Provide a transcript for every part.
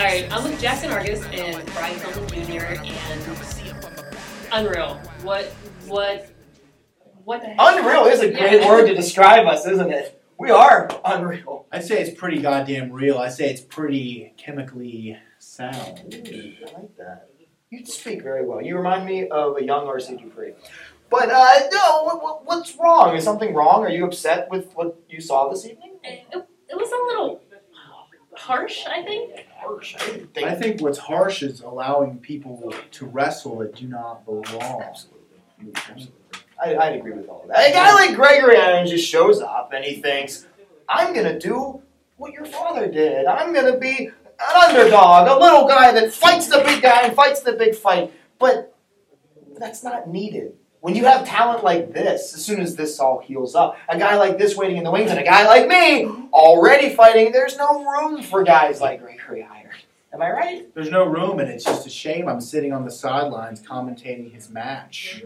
Hungry as fuck, but I ain't starving yet. Paying for the pain, cocktail bar set. Never said I was a gangster or thug, but I'm an animal. Feeding for the taste of the fun. All right, I'm with Jaxon Argos and Brian Pillman Jr. and Unreal. What, what, what the heck? Unreal is a great Yeah. word to describe us, isn't it? We are unreal. I'd say it's pretty goddamn real. I'd say it's pretty chemically sound. I like that. You speak very well. You remind me of a young RC Dupree. But uh, no, what, what, what's wrong? Is something wrong? Are you upset with what you saw this evening? It, it was a little harsh, I think. Harsh. I didn't think. I think what's harsh is allowing people to wrestle that do not belong. Absolutely. Absolutely. I, I'd agree with all of that. A guy like Gregory Irons just shows up and he thinks, I'm going to do what your father did. I'm going to be an underdog, a little guy that fights the big guy and fights the big fight. But that's not needed. When you have talent like this, as soon as this all heals up, a guy like this waiting in the wings and a guy like me already fighting, there's no room for guys like Gregory Irons. Am I right? There's no room, and it's just a shame. I'm sitting on the sidelines commentating his match,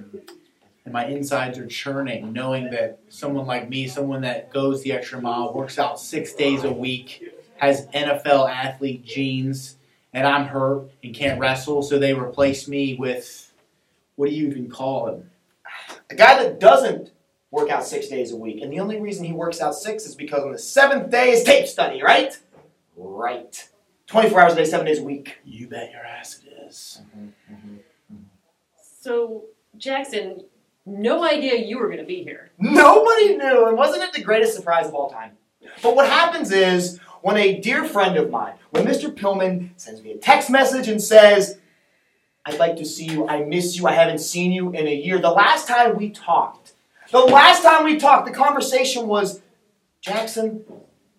and my insides are churning, knowing that someone like me, someone that goes the extra mile, works out six days a week, has NFL athlete genes, and I'm hurt and can't wrestle, so they replace me with what do you even call him? A guy that doesn't work out six days a week, and the only reason he works out six is because on the seventh day is tape study, right? Right. 24 hours a day, seven days a week. You bet your ass it is. Mm-hmm, mm-hmm, mm-hmm. So, Jaxon, no idea you were going to be here. Nobody knew, and wasn't it the greatest surprise of all time? But what happens is, when a dear friend of mine, when Mr. Pillman sends me a text message and says, I'd like to see you, I miss you, I haven't seen you in a year. The last time we talked, the last time we talked, the conversation was, Jaxon,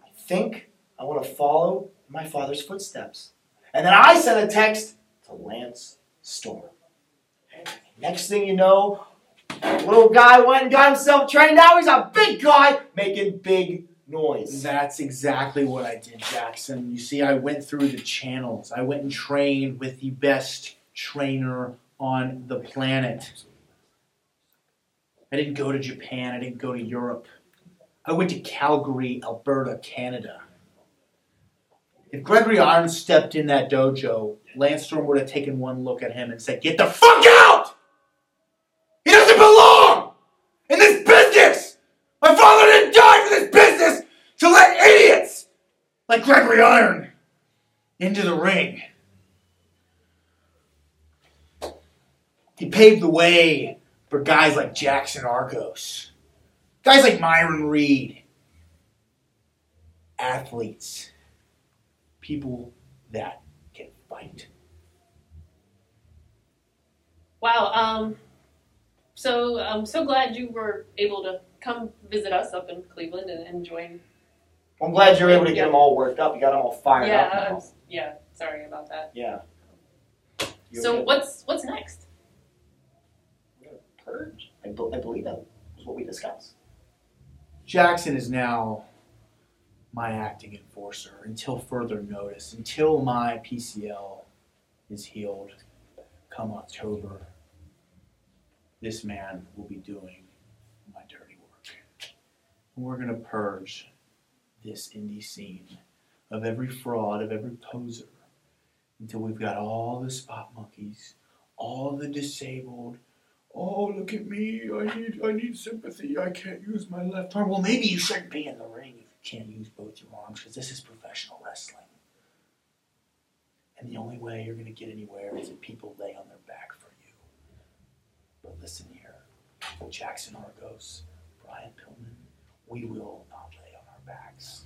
I think I want to follow my father's footsteps. And then I sent a text to Lance Storm. Next thing you know, little guy went and got himself trained. Now he's a big guy making big noise. That's exactly what I did, Jaxon. You see, I went through the channels. I went and trained with the best trainer on the planet. I didn't go to Japan. I didn't go to Europe. I went to Calgary, Alberta, Canada. If Gregory Irons stepped in that dojo, Lance Storm would have taken one look at him and said, Get the fuck out! He doesn't belong in this business! My father didn't die for this business to let idiots like Gregory Iron into the ring. He paved the way for guys like Jaxon Argos, guys like Myron Reed, athletes, people that can fight. Wow. Um. So I'm so glad you were able to come visit us up in Cleveland and, and join. I'm glad you're able to get them all worked up. You got them all fired yeah. up I now. yeah. Sorry about that. Yeah. You so okay? what's what's next? Purge? I, I believe that was what we discussed. Jaxon is now my acting enforcer until further notice, until my PCL is healed come October. This man will be doing my dirty work. And we're going to purge this indie scene of every fraud, of every poser, until we've got all the spot monkeys, all the disabled, Oh, look at me. I need I need sympathy. I can't use my left arm. Well, maybe you shouldn't be in the ring if you can't use both your arms because this is professional wrestling. And the only way you're going to get anywhere is if people lay on their back for you. But listen here Jaxon Argos, Brian Pillman, we will not lay on our backs.